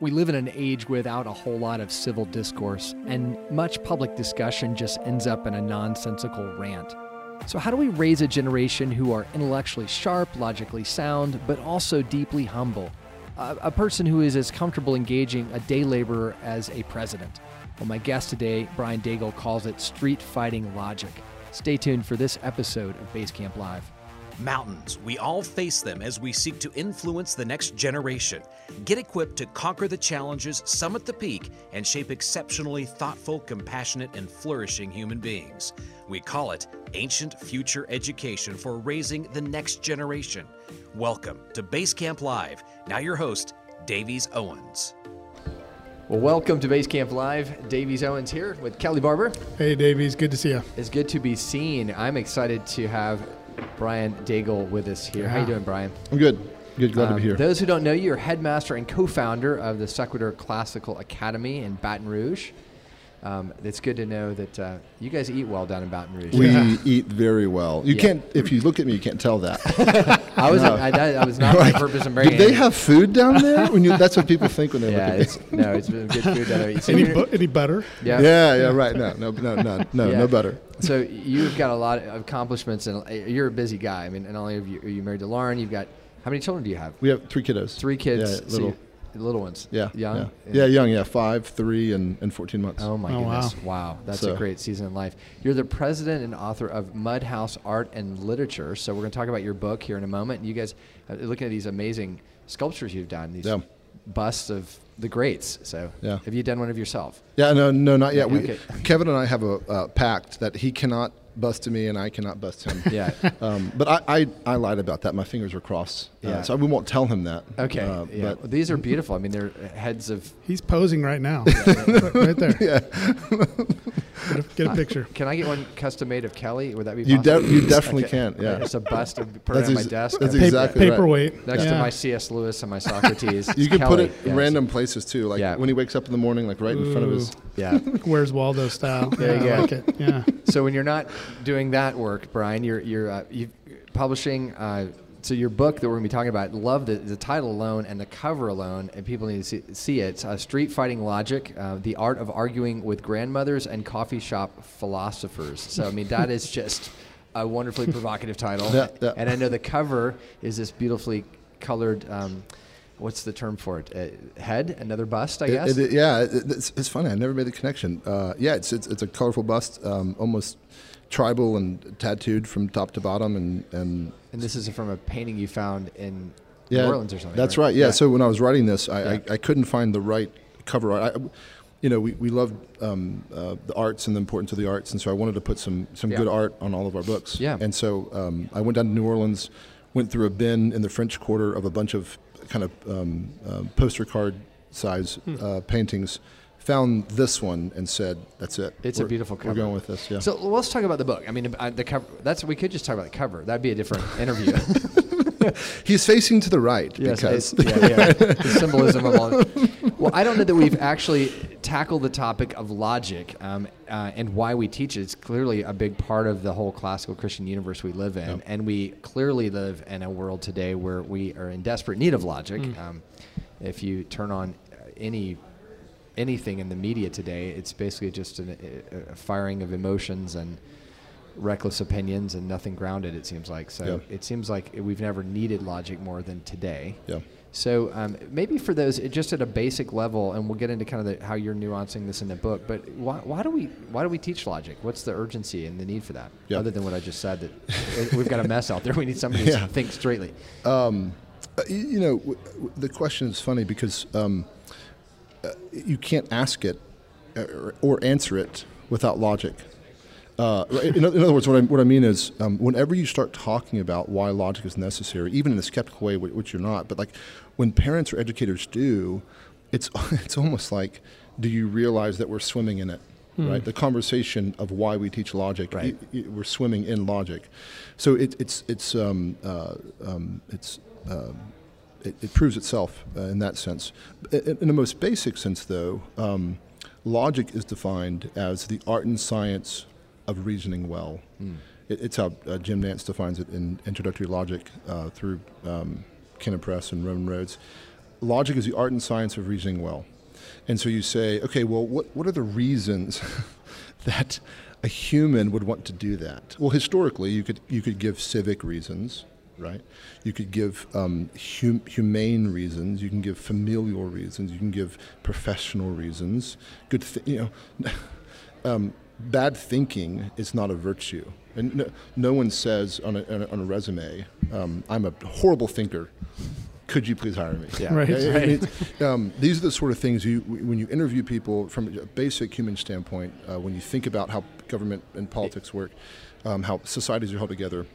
We live in an age without a whole lot of civil discourse, and much public discussion just ends up in a nonsensical rant. So, how do we raise a generation who are intellectually sharp, logically sound, but also deeply humble? A, person who is as comfortable engaging a day laborer as a president. Well, my guest today, Brian Daigle, calls it street fighting logic. Stay tuned for this episode of Basecamp Live. Mountains. We all face them as we seek to influence the next generation. Get equipped to conquer the challenges, summit the peak, and shape exceptionally thoughtful, compassionate, and flourishing human beings. We call it Ancient Future Education for raising the next generation. Welcome to Basecamp Live. Now, your host, Davies Owens. Well, welcome to Basecamp Live. Davies Owens here with Kelly Barber. Hey, Davies. Good to see you. It's good to be seen. I'm excited to have Brian Daigle with us here. How you doing, Brian? I'm good. Good, glad Um, to be here. Those who don't know you, you're headmaster and co-founder of the Sequitur Classical Academy in Baton Rouge. Um, it's good to know that uh, you guys eat well down in Baton Rouge. we eat very well. You Yeah. can't, if you look at me, you can't tell that. I was, I, that, I was not my Like, purpose in bringing. Did they have food down there? When you, that's what people think when they Yeah, look at it's, me. no, it's been good food down there. So Any, bu- any butter? yeah. Yeah, yeah, right. No, no, no, no, no, Yeah. no butter. So you've got a lot of accomplishments, and uh, you're a busy guy. I mean, and only have you, are you married to Lauren, you've got how many children do you have? We have three kiddos. Three kids. Yeah, little. you- little ones. yeah, young. Yeah. Yeah, young. Yeah, five, three, and, and 14 months. Oh my Oh, goodness! Wow, that's a great season in life. You're the president and author of Mud House Art and Literature. So we're going to talk about your book here in a moment. You guys are looking at these amazing sculptures you've done, these Yeah. busts of the greats. So Yeah. have you done one of yourself? Yeah, no, no, not yet. Okay. We, Kevin and I have a uh, pact that he cannot bust to me and I cannot bust him. Yeah. Um, but I, I, I lied about that. My fingers were crossed. Uh, Yeah. so we won't tell him that. Okay. Uh, yeah. but- Well, these are beautiful. I mean, they're heads of. He's posing right now. right there. yeah. Get a, get a picture. Can I get one custom made of Kelly? Would that be You, possible? de- you definitely Okay. can. Yeah. It's a bust of put it That's on my desk. that's I've- exactly right. Paperweight. Next to my C.S. Lewis and my Socrates. You It's can put it in Yes. random places too, like Yeah. when he wakes up in the morning, like right in front of his. Yeah. Where's Waldo style? There you yeah, I go. like it. Yeah. so when you're not doing that work, Brian, you're you're uh, you publishing. Uh, so your book that we're going to be talking about, love the, the title alone and the cover alone, and people need to see, see it. Uh, Street Fighting Logic: uh, The Art of Arguing with Grandmothers and Coffee Shop Philosophers. So I mean that is just a wonderfully provocative title. Yeah, yeah. And I know the cover is this beautifully colored. Um, what's the term for it? Uh, head, another bust, I It- guess. it- yeah, it, it's, it's funny. I never made the connection. Uh, yeah, it's, it's it's a colorful bust, um, almost tribal and tattooed from top to bottom, and and and this is from a painting you found in yeah, New Orleans or something. That's right. Yeah. So when I was writing this, I, Yeah. I, I couldn't find the right cover art. I, you know, we, we love um, uh, the arts and the importance of the arts, and so I wanted to put some some Yeah. good art on all of our books. Yeah. And so um, I went down to New Orleans, went through a bin in the French Quarter of a bunch of kind of um, uh, poster card size Hmm. uh, paintings. Found this one and said, "That's it. It's a We're- beautiful We're going with this." Yeah. So let's talk about the book. I mean, uh, the cover. That's we could just talk about the cover. That'd be a different interview. He's facing to the right yes, because yeah, yeah. the symbolism of all. Well, I don't know that we've actually tackled the topic of logic um, uh, and why we teach it. It's clearly a big part of the whole classical Christian universe we live in, Yep. and we clearly live in a world today where we are in desperate need of logic. Um, if you turn on any anything in the media today, it's basically just an, a, firing of emotions and reckless opinions and nothing grounded. It seems like so. Yeah. It seems like we've never needed logic more than today. yeah. So um, maybe for those, just at a basic level, and we'll get into kind of the, how you're nuancing this in the book. But why, why do we why do we teach logic? What's the urgency and the need for that? Yeah. Other than what I just said, that we've got a mess out there. We need somebody Yeah. to think straightly. Um, uh, you know, the question is funny because um, uh, you can't ask it uh, or, or answer it without logic. Uh, in, in other words, what I, what I mean is, um, whenever you start talking about why logic is necessary, even in a skeptical way, wh- which you're not, but like when parents or educators do, it's it's almost like, do you realize that we're swimming in it? Right, the conversation of why we teach logic, Right. y- y- we're swimming in logic. So it, it's it's um, uh, um, it's um, it, it proves itself uh, in that sense. In, in the most basic sense, though, um, logic is defined as the art and science of reasoning well. It, it's how uh, Jim Nance defines it in Introductory Logic uh, through um, Canon Press and Roman Roads. logic is the art and science of reasoning well. And so you say, okay, well, what, what are the reasons that a human would want to do that? Well, historically, you could, you could give civic reasons, right? You could give um, hum- humane reasons. You can give familial reasons. You can give professional reasons. Good, th- you know, um, bad thinking is not a virtue. And no, no one says on a, on a, on a resume, um, "I'm a horrible thinker." Could you please hire me? Yeah. Right. I- I Right. mean, um, these are the sort of things you, when you interview people from a basic human standpoint, uh, when you think about how government and politics work, um, how societies are held together,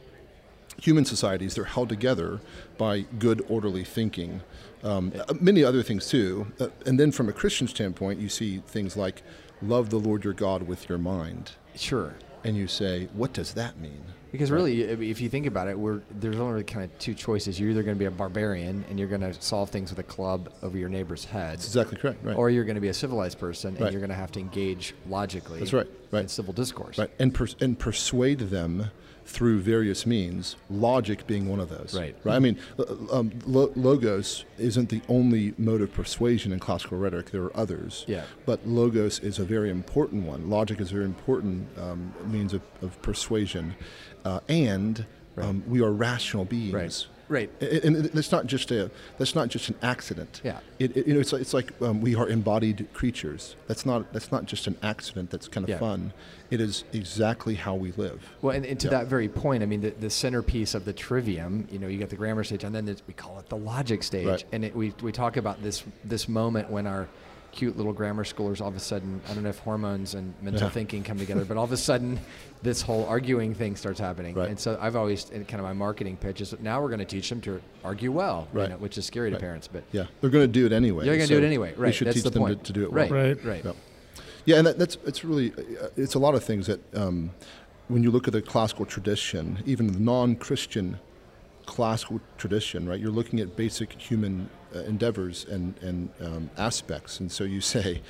human societies, they're held together by good, orderly thinking. Um, many other things too. Uh, and then from a Christian standpoint, you see things like love the Lord your God with your mind. Sure. And you say, what does that mean? Because really, i- if you think about it, we're, there's only kind of two choices. You're either going to be a barbarian and you're going to solve things with a club over your neighbor's head, That's exactly correct. Right. or you're going to be a civilized person and Right. you're going to have to engage logically. That's right, right. In civil discourse. Right, and pers- and persuade them through various means. Logic being one of those. Right. Right. I mean, um, lo- logos isn't the only mode of persuasion in classical rhetoric. There are others. Yeah. But logos is a very important one. Logic is a very important um, means of, of persuasion, uh, and um, we are rational beings. Right. Right. And- And that's not just a that's not just an accident. Yeah. It, it- you know, it's like, it's like um, we are embodied creatures. That's not that's not just an accident. That's kind of Yeah. fun. It is exactly how we live. Well, and, and to Yeah. that very point, I mean, the, the centerpiece of the trivium, you know, you got the grammar stage, and then we call it the logic stage. Right. And it, we, we talk about this this moment when our cute little grammar schoolers all of a sudden, I don't know if hormones and mental Yeah. thinking come together, but all of a sudden, this whole arguing thing starts happening. Right. And so I've always, in kind of my marketing pitch is now we're going to teach them to argue well, you know, which is scary to parents. But Yeah, they're going to do it anyway. They're gonna do it anyway, We right, should that's teach the them point. To, to do it Right. well. Right. right. Yeah, yeah, and that, that's it's really uh, it's a lot of things that um, when you look at the classical tradition, even the non-Christian classical tradition, right? You're looking at basic human endeavors and and um, aspects, and so you say.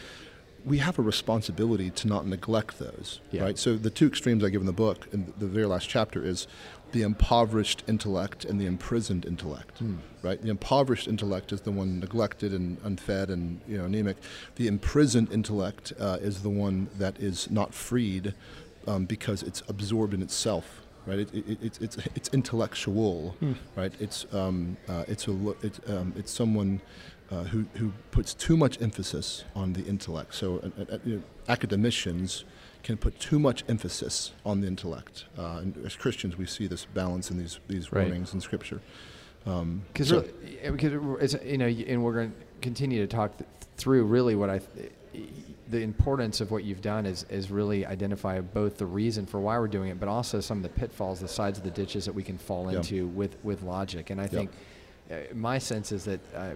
We have a responsibility to not neglect those, Yeah. right? So the two extremes I give in the book, in the very last chapter, is the impoverished intellect and the imprisoned intellect, right? The impoverished intellect is the one neglected and unfed and you know anemic. The imprisoned intellect uh, is the one that is not freed um, because it's absorbed in itself, right? It, it, it's it's it's intellectual, right? It's um, uh, it's a it's um, it's someone. Uh, who, who puts too much emphasis on the intellect. So, uh, uh, you know, academicians can put too much emphasis on the intellect. Uh, and as Christians, we see this balance in these, these Right. warnings in Scripture. Um, Because so- really, because it's you know, and we're going to continue to talk th- through really what I, th- the importance of what you've done is is really identify both the reason for why we're doing it, but also some of the pitfalls, the sides of the ditches that we can fall Yeah. into with with logic. And I Yeah. think uh, my sense is that uh,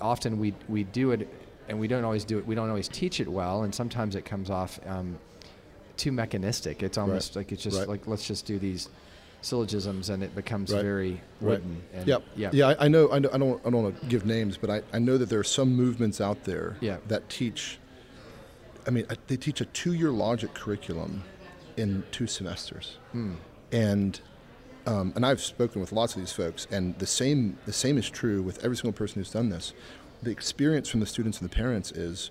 often we we do it, and we don't always do it. We don't always teach it well, and sometimes it comes off. Um, too mechanistic. It's almost like it's just Right. like let's just do these syllogisms, and it becomes Right. very Right. wooden. And yeah, yeah, yeah. I, I know. I, know- I don't. I don't want to give names, but I, I know that there are some movements out there Yeah. that teach. I mean, they teach a two-year logic curriculum in two semesters, Hmm. and um, and I've spoken with lots of these folks, and the same the same is true with every single person who's done this. The experience from the students and the parents is,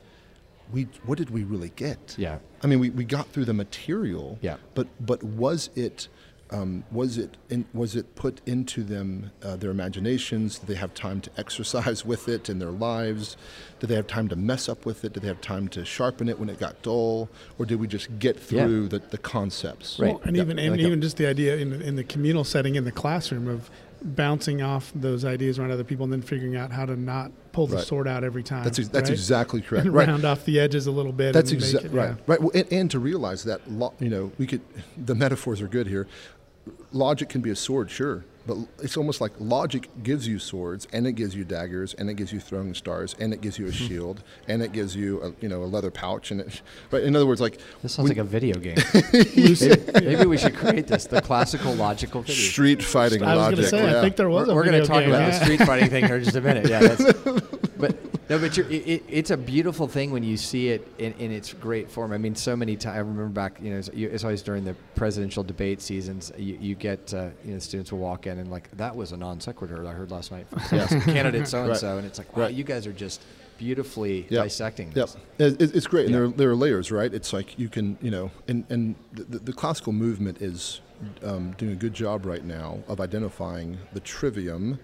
we what did we really get? Yeah. I mean, we, we got through the material. Yeah. But but was it um, was it in, was it put into them uh, their imaginations? Did they have time to exercise with it in their lives? Did they have time to mess up with it? Did they have time to sharpen it when it got dull? Or did we just get Yeah. through the, the concepts? Right. Well, and Yeah. even and Like a- even just the idea in the, in the communal setting in the classroom of bouncing off those ideas around other people and then figuring out how to not pull the Right. sword out every time. That's ex- that's right? exactly correct. And Right. round off the edges a little bit. That's and exactly right. yeah. Right. Well, and, and to realize that, lo- you know, we could. The metaphors are good here. Logic can be a sword, sure, but it's almost like logic gives you swords, and it gives you daggers, and it gives you throwing stars, and it gives you a Hmm. shield, and it gives you, a, you know, a leather pouch, and it. Right. In other words, like This sounds we- like a video game. maybe, maybe we should create this, the classical logical video. street fighting I was logic. going to say, yeah. I think there was We're, we're going to talk game, about yeah. the street fighting thing here in just a minute. Yeah, that's, but No, but you're, it, it's a beautiful thing when you see it in, in its great form. I mean, so many times. I remember back, you know, it's, it's always during the presidential debate seasons. You, you get, uh, you know, students will walk in and like, that was a non sequitur I heard last night from candidate so and so, and it's like, wow, Right. you guys are just beautifully Yep. dissecting Yep. It, it's great, and Yeah. there, there are layers, right? It's like you can, you know, and and the, the classical movement is um, doing a good job right now of identifying the trivium,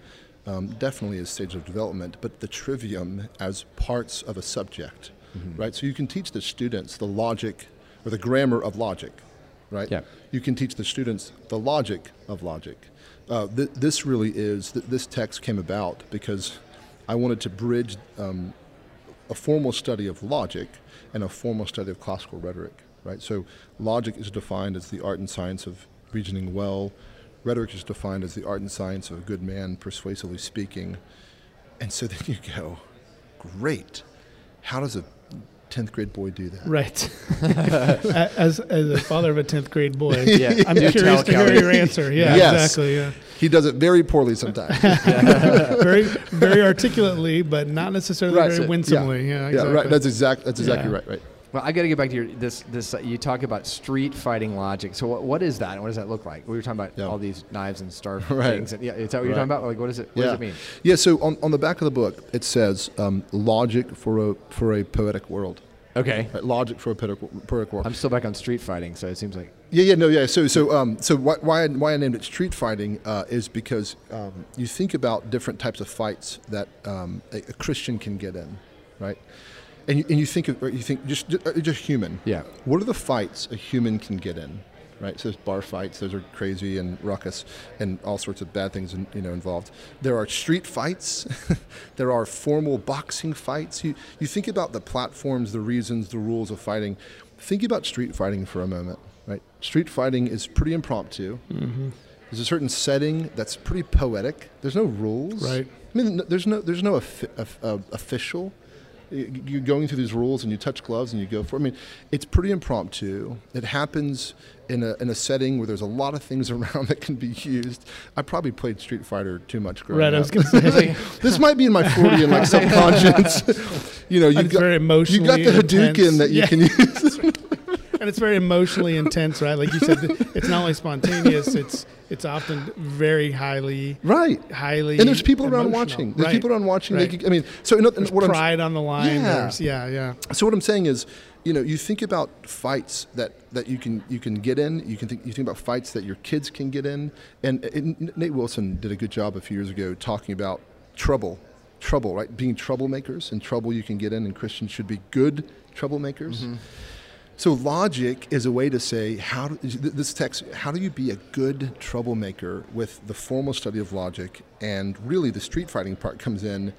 um, definitely as stage of development, but the trivium as parts of a subject, right? So you can teach the students the logic or the grammar of logic, right? Yeah. You can teach the students the logic of logic. Uh, th- this really is th- this text came about because I wanted to bridge um, a formal study of logic and a formal study of classical rhetoric, right? So logic is defined as the art and science of reasoning well. Rhetoric is defined as the art and science of a good man persuasively speaking. And so then you go, great. How does a 10th grade boy do that? Right. As as a father of a tenth grade boy, Yeah. I'm Do curious tell, to hear your answer. Yeah, Yes. exactly. Yeah. He does it very poorly sometimes. very very articulately, but not necessarily Right, very so- winsomely. Yeah, exactly. yeah, right. That's exact. That's exactly Yeah. right. Right. Well, I got to get back to your this this. Uh, you talk about street fighting logic. So what, what is that? and What does that look like? We were talking about Yeah. all these knives and starve Right. things. And, yeah, is that what you're Right. talking about? Like, what is it? What yeah. does it mean? Yeah. So on, on the back of the book, it says um, logic for a for a poetic world. Okay. Right? Logic for a poetic, poetic world. I'm still back on street fighting, so it seems like Yeah, yeah, no, yeah. So, so, um, so why, why, I, why I named it street fighting uh, is because um, you think about different types of fights that um, a, a Christian can get in, right? And you, and you think of, or you think just, uh, just human. Yeah. What are the fights a human can get in, right? So there's bar fights; those are crazy and ruckus, and all sorts of bad things, you know, involved. There are street fights. there are formal boxing fights. You you think about the platforms, the reasons, the rules of fighting. Think about street fighting for a moment, right? Street fighting is pretty impromptu. Mm-hmm. There's a certain setting that's pretty poetic. There's no rules. Right. I mean, there's no there's no of- uh, official. You're going through these rules and you touch gloves and you go for. I mean, it's pretty impromptu. It happens in a in a setting where there's a lot of things around that can be used. I probably played Street Fighter too much growing Right. I was going to say this might be in my 40 and like subconscious. you know, you got very you got the intense. Hadouken that you Yeah. can use. And it's very emotionally intense, right? Like you said, it's not only spontaneous; it's it's often very highly, right. highly. And there's people around watching. There's Right. people around watching. Right. They I mean, so in, in There's what I'm pride on the line. Yeah. Yeah, yeah. So what I'm saying is, you know, you think about fights that, that you can you can get in. You can think you think about fights that your kids can get in. And, and Nate Wilson did a good job a few years ago talking about trouble, trouble, right? Being troublemakers and trouble you can get in, and Christians should be good troublemakers. Mm-hmm. So logic is a way to say how this text. How do you be a good troublemaker with the formal study of logic and really the street fighting part comes in.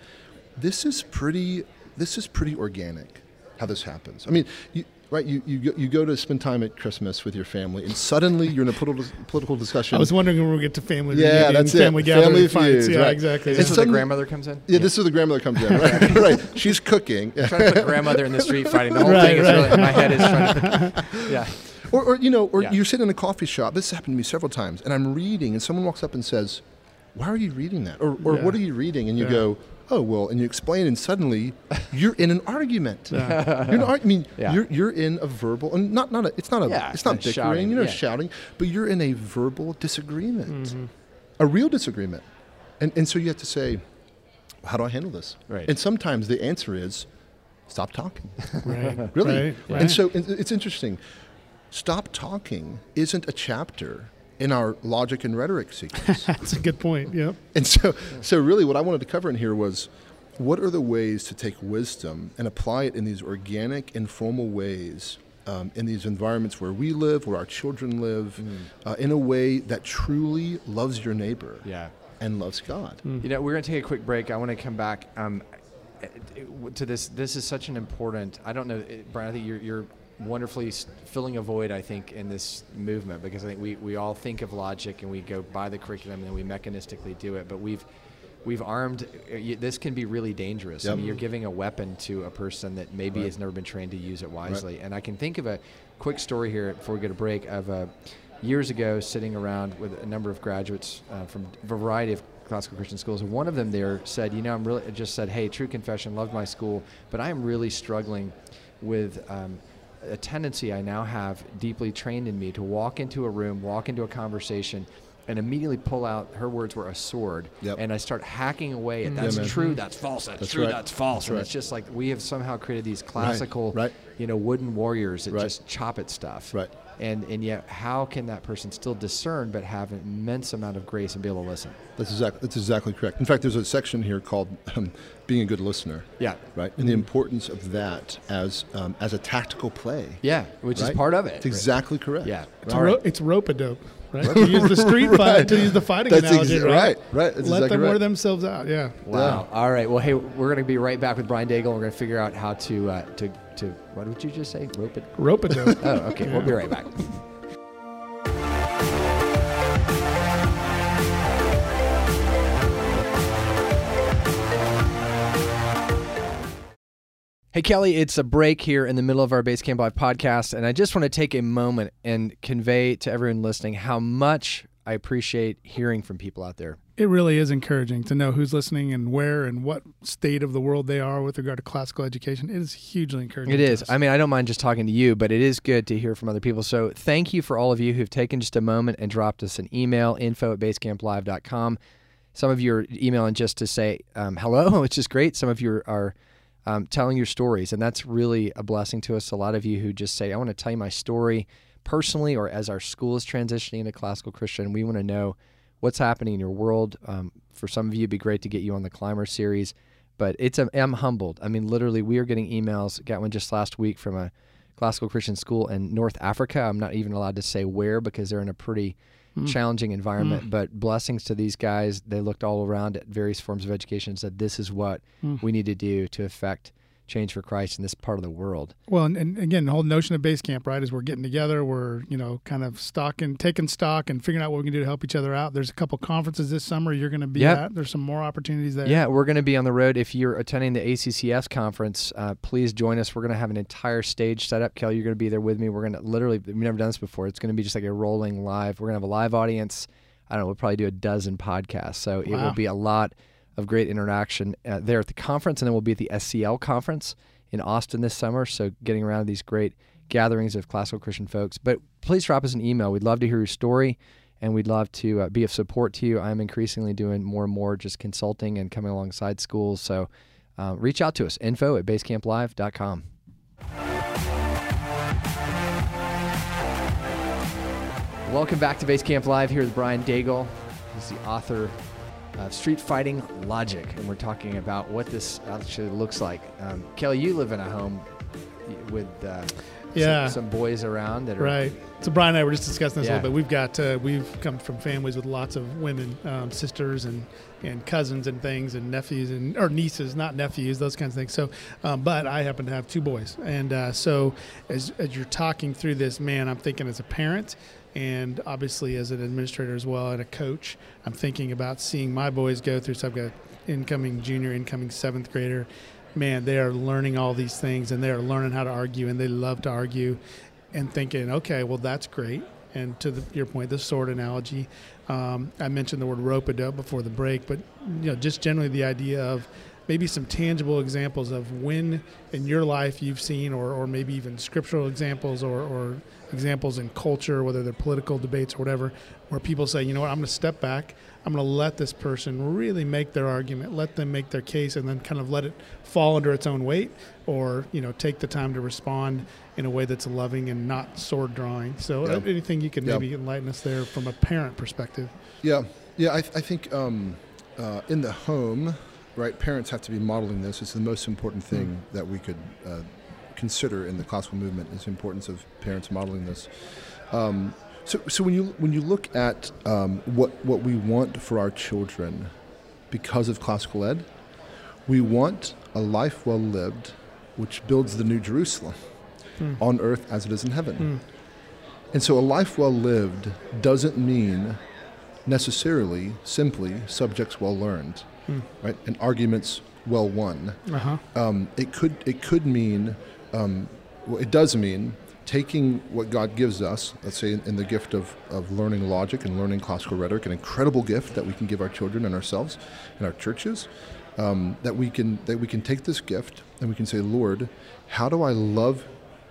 This is pretty. This is pretty organic. How this happens. I mean, you, right? You, you go, you go to spend time at Christmas with your family, and suddenly you're in a political political discussion. I was wondering when we get to family Yeah, reunion, that's it. family gathering Family fights. feuds, yeah, right. exactly. is this And where the grandmother comes in? yeah, this is where the grandmother comes in, right? right. She's cooking. trying to put grandmother in the street fighting. The whole Right, thing is right. really my head is trying to. Yeah. Or, or you know, or Yeah. you're sitting in a coffee shop. This happened to me several times, and I'm reading, and someone walks up and says, "Why are you reading that?" Or, or Yeah. "What are you reading?" And you Yeah. go, "Oh, well," and you explain, and suddenly you're in an argument. Yeah. You're ar- I mean, Yeah. you're you're in a verbal, and not not a, it's not a, Yeah, it's not bickering, shouting, you're not yeah. shouting, but you're in a verbal disagreement, Mm-hmm. a real disagreement, and and so you have to say, "How do I handle this?" Right. And sometimes the answer is, "Stop talking." Right. Really? Right. And so it- it's interesting. Stop talking isn't a chapter in our logic and rhetoric sequence. That's a good point. Yep. and so, so really, what I wanted to cover in here was what are the ways to take wisdom and apply it in these organic, informal ways um, in these environments where we live, where our children live, uh, in a way that truly loves your neighbor Yeah. and loves God. You know, we're going to take a quick break. I want to come back um, eh, eh, to this. This is such an important. I don't know, eh, Brian. I think you're, you're wonderfully filling a void. I think in this movement because I think we, we all think of logic and we go by the curriculum and we mechanistically do it. But we've we've armed. eh, This can be really dangerous. I mean, you're giving a weapon to a person that maybe Right. has never been trained to use it wisely. And I can think of a quick story here before we get a break of a years ago sitting around with a number of graduates uh, from a variety of classical Christian schools. And one of them there said, you know, I'm really just said, hey, true confession, loved my school, but I am really struggling with. Um, a tendency I now have deeply trained in me to walk into a room, walk into a conversation, and immediately pull out her words were a sword Yep. and i start hacking away at Mm. that's Yeah, true that's false that's, That's true right. that's false That's and right. it's just like we have somehow created these classical right. you know wooden warriors that Right. just chop at stuff Right. And and yet how can that person still discern but have an immense amount of grace and be able to listen That's exactly that's exactly correct. In fact, there's a section here called um, "Being a Good Listener." yeah Right, and the importance of that as um, as a tactical play. yeah which is part of it It's exactly correct. yeah It's, All ro- it's rope a dope, right? to use the street fight, to use the fighting That's analogy, exa- right? right, right, that's Let exactly them wear themselves out. Yeah. Wow. All right. Well, hey, we're going to be right back with Brian Daigle. We're going to figure out how to uh, to to what did you just say? Rope it. Rope it. dope. Oh, okay. We'll be right back. Hey, Kelly, it's a break here in the middle of our Basecamp Live podcast, and I just want to take a moment and convey to everyone listening how much I appreciate hearing from people out there. It really is encouraging to know who's listening and where and what state of the world they are with regard to classical education. It is hugely encouraging. It to is. I mean, I don't mind just talking to you, but it is good to hear from other people. So thank you for all of you who've taken just a moment and dropped us an email, info at basecamplive.com. Some of you are emailing just to say um, hello, which is great. Some of you are um, telling your stories, and that's really a blessing to us. A lot of you who just say, I want to tell you my story personally or as our school is transitioning into classical Christian. We want to know what's happening in your world. Um, for some of you, it'd be great to get you on the Climber series but it's a, I'm humbled. I mean, literally, we are getting emails. Got one just last week from a classical Christian school in North Africa. I'm not even allowed to say where because they're in a pretty hmm. challenging environment. Hmm. But blessings to these guys. They looked all around at various forms of education and said, "This is what hmm. we need to do to affect change for Christ in this part of the world." Well, and, and again, the whole notion of base camp, right, is we're getting together, we're you know kind of stocking, taking stock, and figuring out what we can do to help each other out. There's a couple conferences this summer you're going to be Yep. at. There's some more opportunities there. Yeah, we're going to be on the road. If you're attending the ACCS conference, uh, please join us. We're going to have an entire stage set up. Kelly, you're going to be there with me. We're going to literally, we've never done this before. It's going to be just like a rolling live. We're going to have a live audience. I don't know, we'll probably do a dozen podcasts. So it will be a lot of great interaction uh, there at the conference. And then we'll be at the SCL conference in Austin this summer. So getting around these great gatherings of classical Christian folks. But please drop us an email. We'd love to hear your story and we'd love to uh, be of support to you. I'm increasingly doing more and more just consulting and coming alongside schools. So uh, reach out to us, info at basecamplive.com. Welcome back to Basecamp Live here with Brian Daigle. He's the author of Street Fighting Logic, and we're talking about what this actually looks like. Um, Kelly, you live in a home with uh, some- Yeah. some, boys around that are Right. So Brian and I were just discussing this a little bit. We've got uh, we've come from families with lots of women, um, sisters and and cousins and things, and nephews and or nieces, not nephews, those kinds of things. So, um, but I happen to have two boys, and uh, so as as you're talking through this, man, I'm thinking as a parent. And obviously, as an administrator as well, and a coach, I'm thinking about seeing my boys go through. So I've got incoming junior, incoming seventh grader, man, they are learning all these things and they are learning how to argue and they love to argue and thinking, okay, well, that's great. And to the, your point, the sword analogy, um, I mentioned the word rope a dope before the break, but you know, just generally the idea of maybe some tangible examples of when in your life you've seen, or, or maybe even scriptural examples or, or examples in culture, whether they're political debates or whatever, where people say, you know what, I'm going to step back. I'm going to let this person really make their argument, let them make their case, and then kind of let it fall under its own weight, or you know, take the time to respond in a way that's loving and not sword drawing. So, Yeah. uh, anything you could Yeah. maybe enlighten us there from a parent perspective? Yeah, yeah. I, I think um, uh, in the home, right? Parents have to be modeling this. It's the most important thing that we could uh, consider in the classical movement is the importance of parents modeling this. Um, so, so when you when you look at um, what what we want for our children, because of classical ed, we want a life well lived, which builds the new Jerusalem on earth as it is in heaven. And so a life well lived doesn't mean necessarily simply subjects well learned, right? And arguments well won. Uh huh. Um, it could it could mean um, well, it does mean taking what God gives us, let's say in, in the gift of, of learning logic and learning classical rhetoric, an incredible gift that we can give our children and ourselves and our churches, um, that we can that we can take this gift and we can say, Lord, how do I love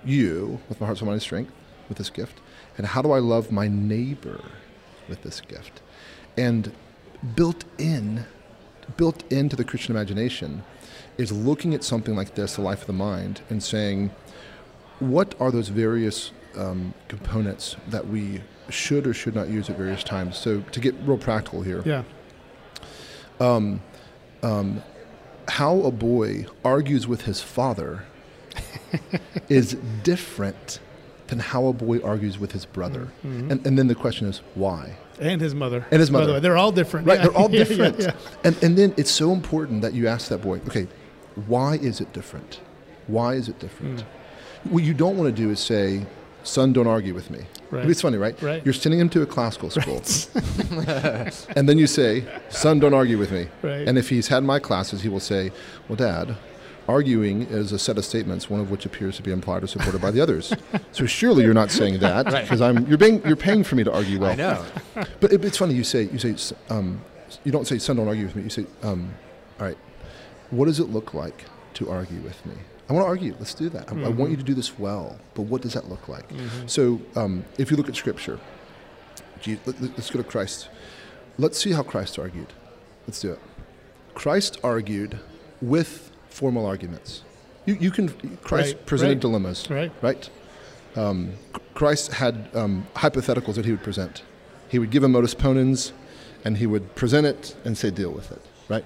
you with my heart, soul, mind, and strength with this gift, and how do I love my neighbor with this gift? And built in, built into the Christian imagination, is looking at something like this, the life of the mind, and saying, what are those various um, components that we should or should not use at various times? So to get real practical here, Yeah. how a boy argues with his father is different than how a boy argues with his brother. Mm-hmm. And, and then the question is why? And his mother. And his by the mother. way. They're all different. Right, Yeah. they're all Yeah, yeah, different. yeah. And, and then it's so important that you ask that boy, okay, why is it different? Why is it different? Hmm. What you don't want to do is say, son, don't argue with me. Right. It's funny, right? Right. You're sending him to a classical school. and then you say, son, don't argue with me. Right. And if he's had my classes, he will say, well, dad, arguing is a set of statements, one of which appears to be implied or supported by the others. so surely you're not saying that because I'm you're being you're paying for me to argue well. I know. But it, it's funny you say you say um, you don't say son don't argue with me. You say um, all right. What does it look like to argue with me? I want to argue. Let's do that. I, I want you to do this well. But what does that look like? So um, if you look at Scripture, let, us go to Christ. Let's see how Christ argued. Let's do it. Christ argued with formal arguments. You, you can Christ Right, presented right. dilemmas Right. right? Um, Christ had um, hypotheticals that he would present. He would give a modus ponens, and he would present it and say, "Deal with it." Right?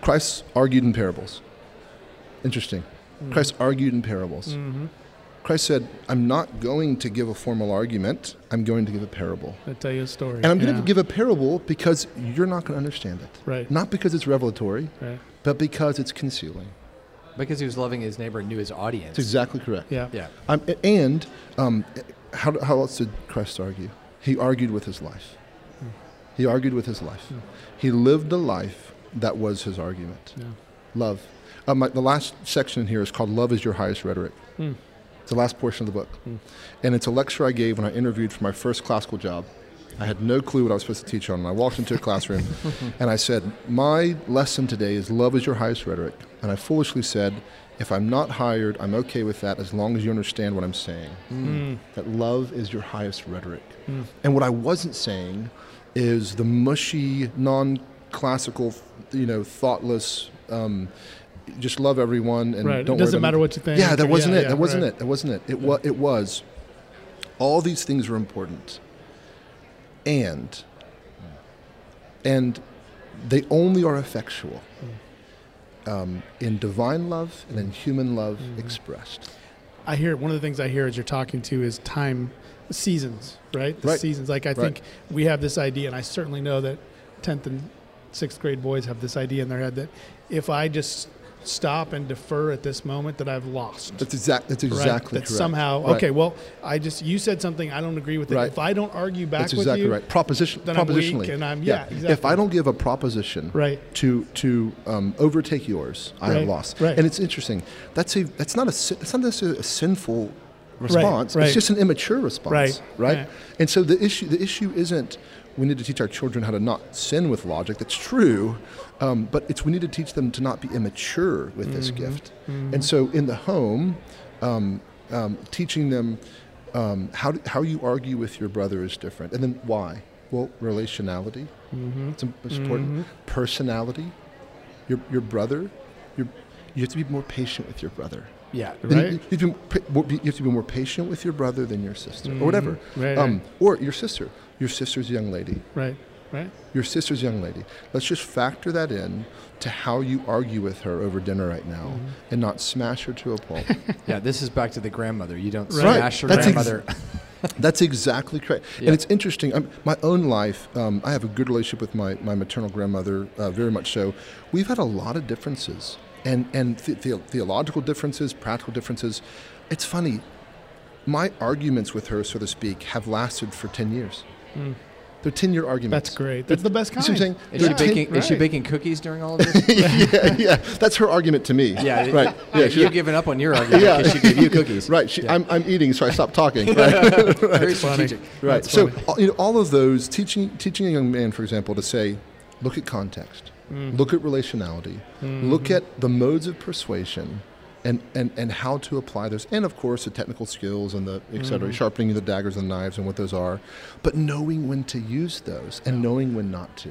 Christ argued in parables. Interesting. Christ argued in parables. Christ said, "I'm not going to give a formal argument. I'm going to give a parable." I'll tell you a story. And I'm going Yeah. to give a parable because you're not going to understand it. Right. Not because it's revelatory, Right. But because it's concealing. Because he was loving his neighbor and knew his audience. That's exactly correct. Yeah. Yeah. Um, and um, how, how else did Christ argue? He argued with his life. He argued with his life. He lived a life that was his argument. Yeah. Love. Um, my, the last section here is called Love is Your Highest Rhetoric. Hmm. It's the last portion of the book. And it's a lecture I gave when I interviewed for my first classical job. I had no clue what I was supposed to teach on. And I walked into a classroom and I said, My lesson today is love is your highest rhetoric. And I foolishly said, If I'm not hired, I'm okay with that as long as you understand what I'm saying. Mm. That love is your highest rhetoric. And what I wasn't saying is the mushy, non classical, you know, thoughtless, um, just love everyone and Right. Don't worry doesn't about matter me. what you think Yeah, that wasn't yeah, it. yeah, that wasn't right. it. That wasn't it. It, wa- it was. All these things are important. And, and they only are effectual um, in divine love and in human love Mm-hmm. expressed. I hear one of the things I hear as you're talking to is time, seasons, right? The Right. Seasons. Like I think we have this idea, and I certainly know that 10th and sixth grade boys have this idea in their head that if I just stop and defer at this moment, that I've lost. That's, exact, that's right? exactly that correct. somehow, Right. okay, well, I just you said something I don't agree with it. Right. If I don't argue back That's with exactly you, right. Proposition, then I'm weak propositionally. and I'm- yeah, If exactly. I don't give a proposition right? to to um, overtake yours, I have lost. right. And it's interesting. That's a that's not a that's not necessarily a sinful response. right. It's just an immature response. Right, Right. right. And so the issue the issue isn't we need to teach our children how to not sin with logic. That's true, um, but it's we need to teach them to not be immature with this Mm-hmm. gift. And so in the home, um, um, teaching them um, how do, how you argue with your brother is different, and then why? Well, relationality. Mm-hmm. It's, it's important. Personality. Your your brother. Your, you have to be more patient with your brother. Yeah. Right. You, you have to be, more- you have to be more patient with your brother than your sister, or whatever. Mhm. Right, Um, or your sister. Your sister's young lady. Right. Right. Your sister's young lady. Let's just factor that in to how you argue with her over dinner right now, Mm-hmm. and not smash her to a pulp. Yeah. This is back to the grandmother. You don't Right. smash your That's ex- grandmother. That's exactly correct. Yeah. And it's interesting. Um, my own life, um, I have a good relationship with my, my maternal grandmother, uh, very much so. We've had a lot of differences, and, and the, the, theological differences, practical differences. It's funny. My arguments with her, so to speak, have lasted for 10 years. They're ten-year arguments. That's great. That's the best You see what I'm saying? Is she They're ten- baking? Is she baking cookies during all of this? yeah, yeah. That's her argument to me. yeah, right. Yeah, Yeah, she- you've given up on your argument Yeah. because she gave you cookies. right. She, Yeah. I'm, I'm eating, so I stopped talking. Right. Very funny. strategic. right. That's So funny. all- you know, all of those teaching teaching a young man, for example, to say, look at context, Mm-hmm. look at relationality, look at the modes of persuasion. And, and, and how to apply those, and of course the technical skills and the et cetera, Mm-hmm. sharpening the daggers and knives and what those are, but knowing when to use those and knowing when not to.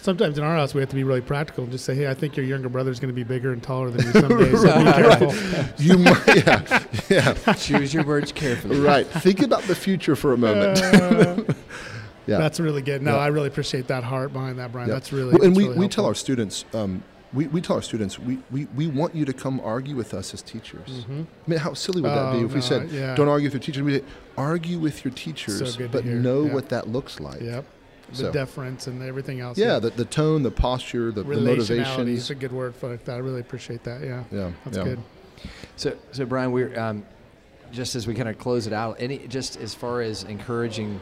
Sometimes in our house we have to be really practical and just say, "Hey, I think your younger brother is going to be bigger and taller than you someday, so be careful." You might, yeah, yeah, Choose your words carefully. right. Think about the future for a moment. yeah, That's really good. No, Yeah. I really appreciate that heart behind that, Brian. Yeah. That's really. Well, and that's we, really we tell our students, um, we, we tell our students, we, we, we want you to come argue with us as teachers. I mean, how silly would that be Oh, if we said, yeah. don't argue with your teachers? We say, argue with your teachers, So but know Yeah. what that looks like. Yep. The So- deference and everything else. Yeah, the, the tone, the posture, the, the Relationality is a good word for that. I really appreciate that. Yeah. Yeah, That's yeah. good. So, so Brian, we're um, just as we kind of close it out. Any just as far as encouraging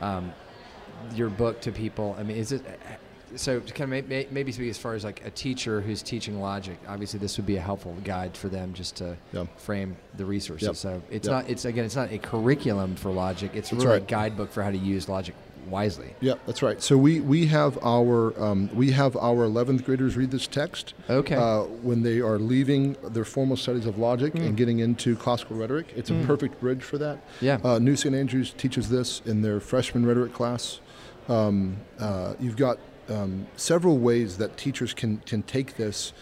um, your book to people. I mean, is it so? to Kind of may, maybe speak as far as like a teacher who's teaching logic. Obviously, this would be a helpful guide for them just to Yeah. frame the resources. Yep. So it's Yep. not. It's again, it's not a curriculum for logic. It's That's really a guidebook for how to use logic wisely. Yeah, that's right. So we, we have our um, we have our 11th graders read this text Okay. uh, when they are leaving their formal studies of logic and getting into classical rhetoric. It's a perfect bridge for that. Yeah. Uh, New St. Andrews teaches this in their freshman rhetoric class. Um, uh, you've got um, several ways that teachers can can take this,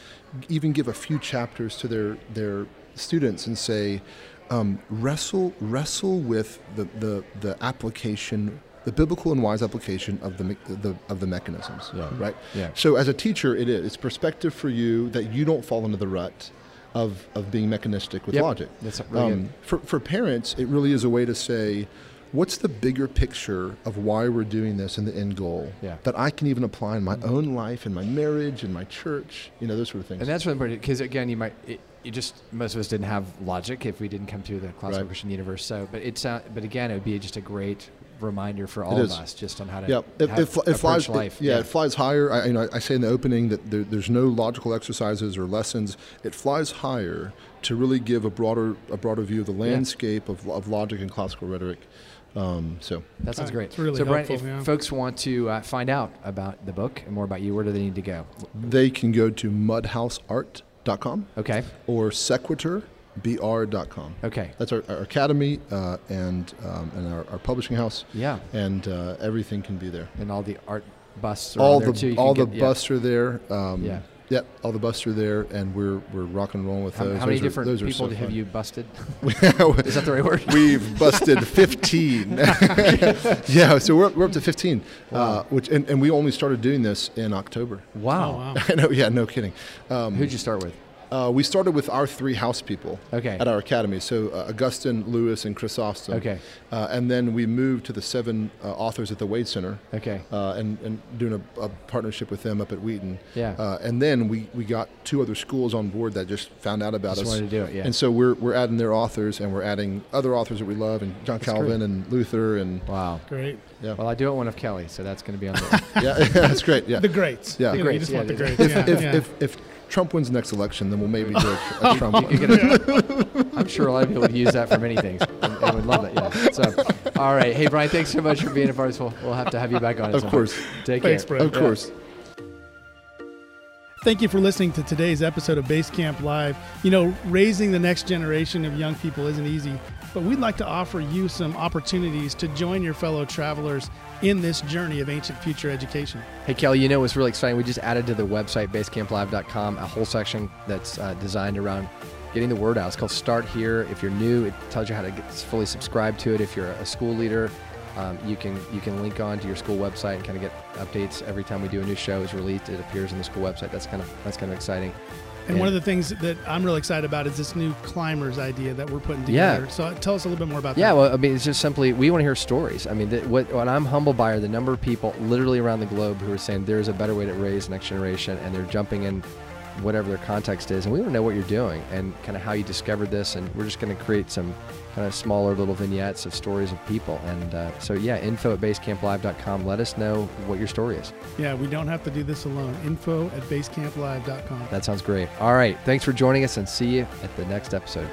even give a few chapters to their their students and say, um, wrestle wrestle with the, the the application. The biblical and wise application of the, the of the mechanisms, Yeah. right? Yeah. So as a teacher, it is it's perspective for you that you don't fall into the rut of, of being mechanistic with Yep. logic. That's really. Um, for, for parents, it really is a way to say, what's the bigger picture of why we're doing this and the end goal Yeah. that I can even apply in my own life, in my marriage, in my church, you know, those sort of things. And that's really important because again, you might it, you just most of us didn't have logic if we didn't come through the classical Right. Christian universe. So, but it's uh, but again, it would be just a great reminder for all of us just on how to yeah, it, how it, fl- it approach flies. it- life. yeah, it flies higher. I, you know, I say in the opening that there, there's no logical exercises or lessons. It flies higher to really give a broader a broader view of the landscape of, of logic and classical rhetoric. Um, so that sounds great. it's really so, Brian, helpful, if yeah. folks want to uh, find out about the book and more about you, where do they need to go? they can go to mudhouseart.com Okay, or sequiturbr.com. okay, That's our, our academy uh, and um, and our, our publishing house, yeah, and uh, everything can be there. and all the art busts are all there the too. You all can the yeah. busts are there. Um, Yeah. Yep, all the busts are there, and we're we're rocking and rolling with How, those. how many Those are- different those are people so have fun. you busted? Is that the right word? We've busted 15. yeah, so we're, we're up to 15, uh, which and, and we only started doing this in October. Wow. Oh, wow. I know, yeah, no kidding. Um, Who'd you start with? Uh, we started with our three house people Okay. at our academy. So uh, Augustine, Lewis, and Chrysostom. Okay. Uh, and then we moved to the seven uh, authors at the Wade Center. Okay. Uh, and, and doing a, a partnership with them up at Wheaton. Yeah. Uh, and then we, we got two other schools on board that just found out about Just us. wanted to do it, yeah. And so we're, we're adding their authors and we're adding other authors that we love, and John Calvin great. and Luther and Wow. Great. yeah, Well, I do it one of Kelly, so that's going to be on there. yeah, that's great. Yeah. The greats. Yeah. You, know, Greats, you just yeah, want the the- greats. if, yeah, if, yeah. if, if Trump wins the next election, then we'll maybe do a, a oh, Trump. You one. could get a- I'm sure a lot of people would use that for many things and, and would love it. Yeah. So, all right. Hey, Brian, thanks so much for being a part of this. We'll, we'll have to have you back on. at Of course. point. Take Thanks, care. Brian. Of course. Thank you for listening to today's episode of Basecamp Live. You know, raising the next generation of young people isn't easy, but we'd like to offer you some opportunities to join your fellow travelers in this journey of ancient future education. Hey, Kelly, you know what's really exciting? We just added to the website, basecamplive.com, a whole section that's uh, designed around getting the word out. It's called Start Here. If you're new, it tells you how to get fully subscribe to it. If you're a school leader, um, you can you can link on to your school website and kind of get updates every time we do a new show is released. It appears on the school website. That's kind of that's kind of exciting. And Yeah. one of the things that I'm really excited about is this new climbers idea that we're putting Yeah. together. So uh, tell us a little bit more about Yeah, that. Yeah, well, I mean, it's just simply we want to hear stories. I mean, the, what, what I'm humbled by are the number of people literally around the globe who are saying there's a better way to raise next generation, and they're jumping in whatever their context is, and we want to know what you're doing and kind of how you discovered this. And we're just going to create some kind of smaller little vignettes of stories of people. And uh, so, yeah, info at basecamplive.com. Let us know what your story is. Yeah, we don't have to do this alone. Info at basecamplive.com. That sounds great. All right. Thanks for joining us and see you at the next episode.